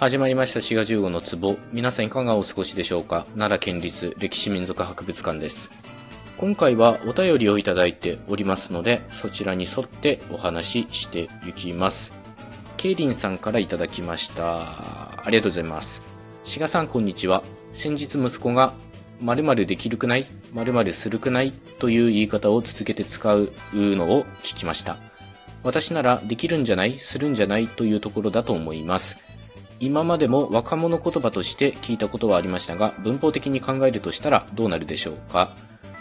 始まりました滋賀15の壺。皆さんいかがお過ごしでしょうか？奈良県立歴史民族博物館です。今回はお便りをいただいておりますので、そちらに沿ってお話ししていきます。ケイリンさんからいただきました。ありがとうございます。志賀さんこんにちは。先日息子が〇〇できるくない？〇〇するくない？という言い方を続けて使うのを聞きました。私ならできるんじゃない？するんじゃない？というところだと思います。今までも若者言葉として聞いたことはありましたが、文法的に考えるとしたらどうなるでしょうか？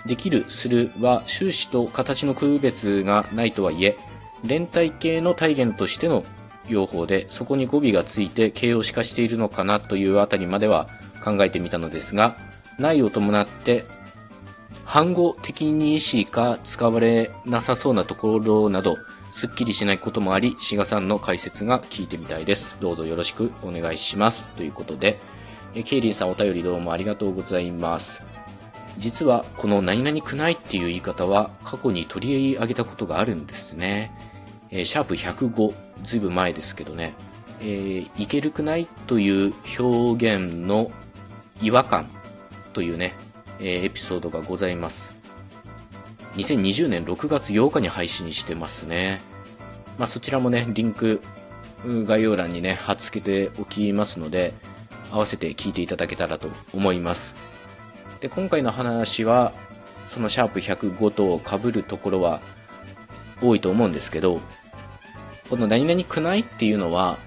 できる、するは終始と形の区別がないとはいえ、連帯形の体現としての用法で、そこに語尾がついて形容詞化しているのかなというあたりまでは考えてみたのですが、ないを伴って、反語的にしか使われなさそうなところなど、すっきりしないこともあり、志賀さんの解説が聞いてみたいです。どうぞよろしくお願いします。ということで、えケイリンさんお便りどうもありがとうございます。実は、この何々くないっていう言い方は過去に取り上げたことがあるんですね。えーシャープ105、ずいぶん前ですけどね。えーいけるくないという表現の違和感というね、えーエピソードがございます。2020年6月8日に配信してますね。まあ、そちらもね、リンク、概要欄にね、貼っ付けておきますので、合わせて聞いていただけたらと思います。で、今回の話は、そのシャープ105と被るところは多いと思うんですけど、この何々くないっていうのは、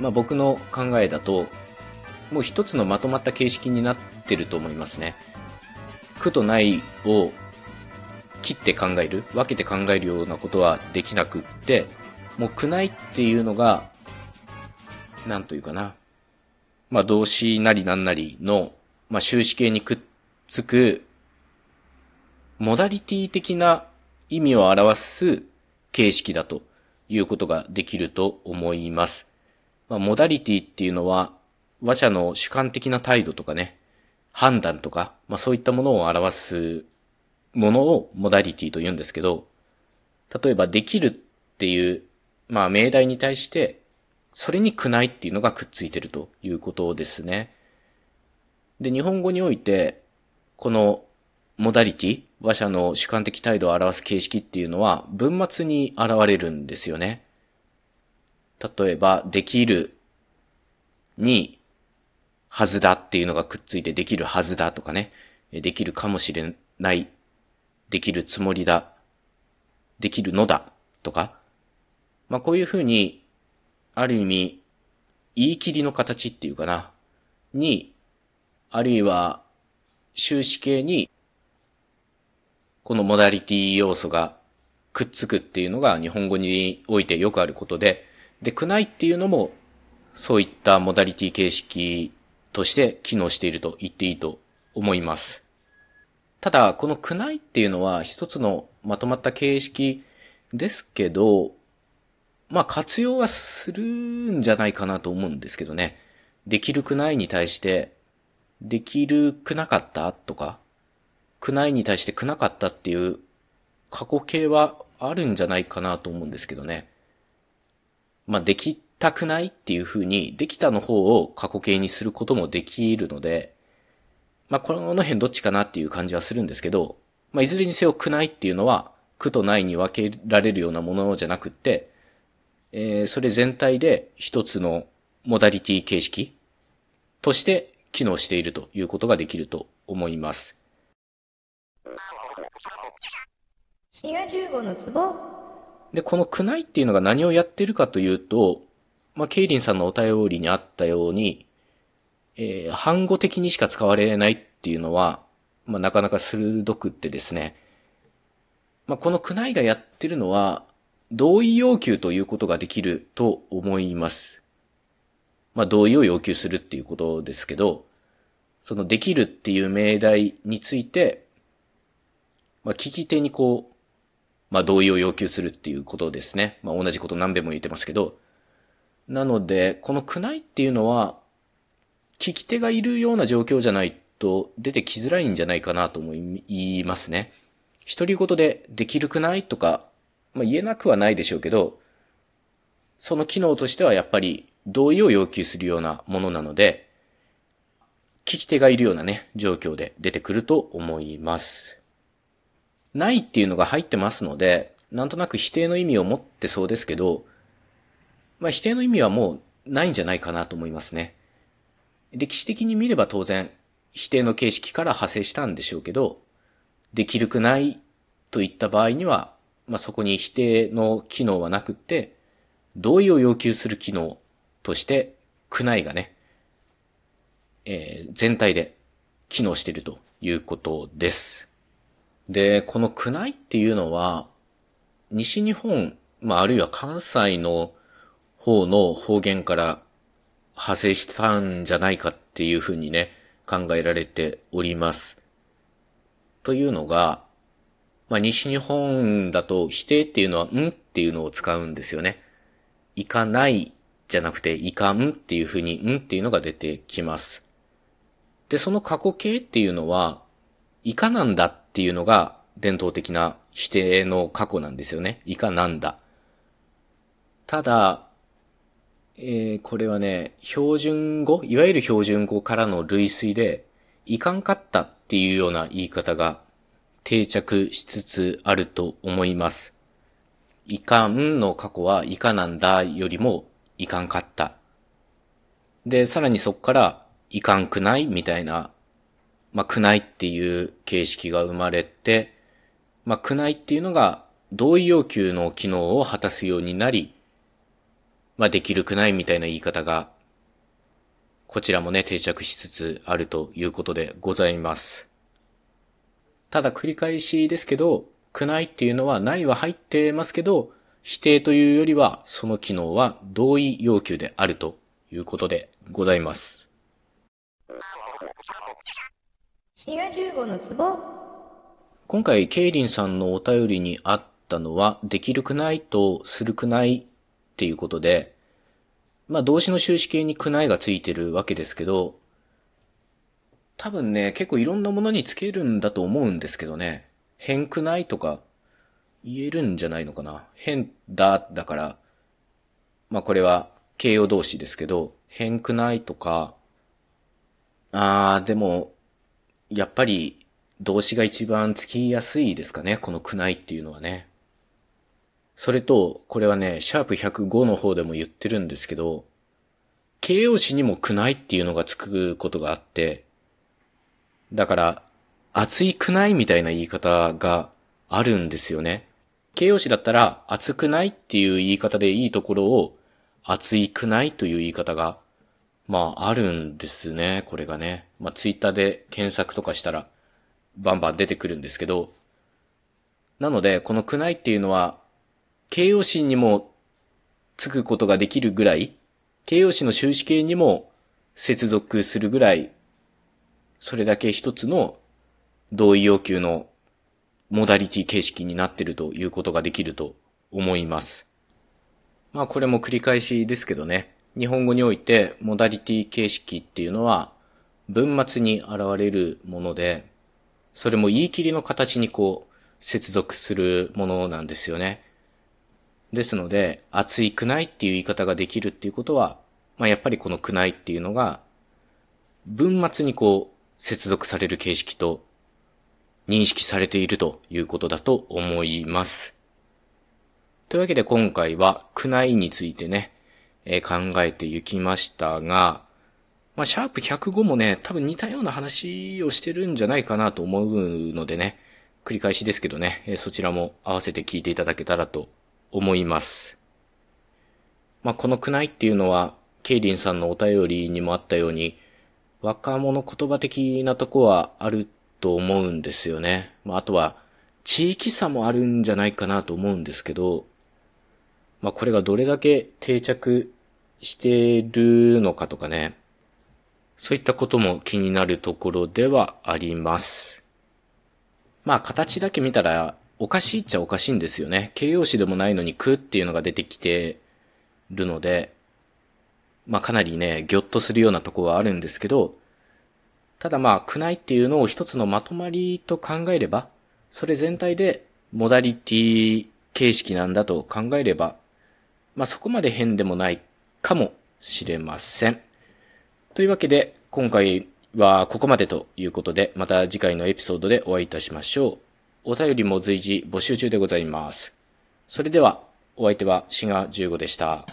まあ、僕の考えだと、もう一つのまとまった形式になってると思いますね。苦とないを切って考える、分けて考えるようなことはできなくって、もう苦ないっていうのが、なんというかな。まあ動詞なりなんなりの、まあ終止形にくっつく、モダリティ的な意味を表す形式だということができると思います。まあモダリティっていうのは、話者の主観的な態度とかね、判断とか、まあそういったものを表すものをモダリティと言うんですけど、例えばできるっていう、まあ命題に対して、それに苦ないっていうのがくっついてるということですね。で、日本語において、このモダリティ、話者の主観的態度を表す形式っていうのは文末に現れるんですよね。例えば、できるに、はずだっていうのがくっついてできるはずだとかね、できるかもしれないできるつもりだ、できるのだ、とか、まあこういうふうに、ある意味、言い切りの形っていうかな、に、あるいは、終止形に、このモダリティ要素がくっつくっていうのが日本語においてよくあることで、で、くないっていうのも、そういったモダリティ形式として機能していると言っていいと思います。ただ、このくないっていうのは一つのまとまった形式ですけど、まあ活用はするんじゃないかなと思うんですけどね。できるくないに対して、できるくなかったとか、くないに対してくなかったっていう過去形はあるんじゃないかなと思うんですけどね。まあできたくないっていう風に、できたの方を過去形にすることもできるので、まあ、この辺どっちかなっていう感じはするんですけど、まあ、いずれにせよ苦ないっていうのは、苦とないに分けられるようなものじゃなくって、えー、それ全体で一つのモダリティ形式として機能しているということができると思います。滋賀15のツボで、この苦ないっていうのが何をやってるかというと、まあ、ケイリンさんのお便りにあったように、えー、反語的にしか使われないっていうのは、まあ、なかなか鋭くってですね。まあ、このクナイがやってるのは、同意要求ということができると思います。まあ、同意を要求するっていうことですけど、そのできるっていう命題について、まあ、聞き手にこう、まあ、同意を要求するっていうことですね。まあ、同じこと何遍も言ってますけど。なので、このクナイっていうのは、聞き手がいるような状況じゃないと出てきづらいんじゃないかなと思いますね。独り言でできるくないとか、まあ、言えなくはないでしょうけど、その機能としてはやっぱり同意を要求するようなものなので、聞き手がいるようなね、状況で出てくると思います。ないっていうのが入ってますので、なんとなく否定の意味を持ってそうですけど、まあ否定の意味はもうないんじゃないかなと思いますね。歴史的に見れば当然、否定の形式から派生したんでしょうけど、できるくないといった場合には、まあそこに否定の機能はなくって、同意を要求する機能として、くないがね、えー、全体で機能しているということです。で、このくないっていうのは、西日本、まあ、あるいは関西の方の方言から派生したんじゃないかっていうふうにね、考えられております。というのが、まあ、西日本だと否定っていうのはんっていうのを使うんですよね。行かないじゃなくて、いかんっていうふうにんっていうのが出てきます。で、その過去形っていうのは、いかなんだっていうのが伝統的な否定の過去なんですよね。いかなんだ。ただ、えー、これはね、標準語、いわゆる標準語からの類推で、いかんかったっていうような言い方が定着しつつあると思います。いかんの過去はいかなんだよりもいかんかった。で、さらにそこからいかんくないみたいな、まあ、くないっていう形式が生まれて、まあ、くないっていうのが同意要求の機能を果たすようになり、まあ、できるくないみたいな言い方が、こちらもね、定着しつつあるということでございます。ただ繰り返しですけど、くないっていうのはないは入ってますけど、否定というよりは、その機能は同意要求であるということでございます。今回、ケイリンさんのお便りにあったのは、できるくないとするくないっていうことで、まあ動詞の終止形にくないがついてるわけですけど、多分ね、結構いろんなものにつけるんだと思うんですけどね、変くないとか言えるんじゃないのかな。変だ、だから、まあこれは形容動詞ですけど、変くないとか、あー、でも、やっぱり動詞が一番つきやすいですかね、このくないっていうのはね。それと、これはね、シャープ105の方でも言ってるんですけど、形容詞にもくないっていうのがつくことがあって、だから、熱いくないみたいな言い方があるんですよね。形容詞だったら、熱くないっていう言い方でいいところを、熱いくないという言い方が、まあ、あるんですね、これがね。まあ、ツイッターで検索とかしたら、バンバン出てくるんですけど、なので、このくないっていうのは、形容詞にもつくことができるぐらい、形容詞の終止形にも接続するぐらい、それだけ一つの同意要求のモダリティ形式になっているということができると思います。まあこれも繰り返しですけどね、日本語においてモダリティ形式っていうのは文末に現れるもので、それも言い切りの形にこう、接続するものなんですよね。ですので、熱いくないっていう言い方ができるっていうことは、まあやっぱりこのくないっていうのが、文末にこう、接続される形式と認識されているということだと思います。というわけで今回は、くないについてね、えー、考えていきましたが、まあ、シャープ105もね、多分似たような話をしてるんじゃないかなと思うのでね、繰り返しですけどね、えそちらも合わせて聞いていただけたらと思います。まあ、このくないっていうのは、ケイリンさんのお便りにもあったように、若者言葉的なとこはあると思うんですよね。まあ、あとは、地域差もあるんじゃないかなと思うんですけど、まあ、これがどれだけ定着してるのかとかね、そういったことも気になるところではあります。まあ形だけ見たらおかしいっちゃおかしいんですよね。形容詞でもないのにくっていうのが出てきてるので、まあかなりね、ぎょっとするようなとこはあるんですけど、ただまあ、くないっていうのを一つのまとまりと考えれば、それ全体でモダリティ形式なんだと考えれば、まあそこまで変でもないかもしれません。というわけで、今回はここまでということで、また次回のエピソードでお会いいたしましょう。お便りも随時募集中でございます。それでは、お相手はシガ15でした。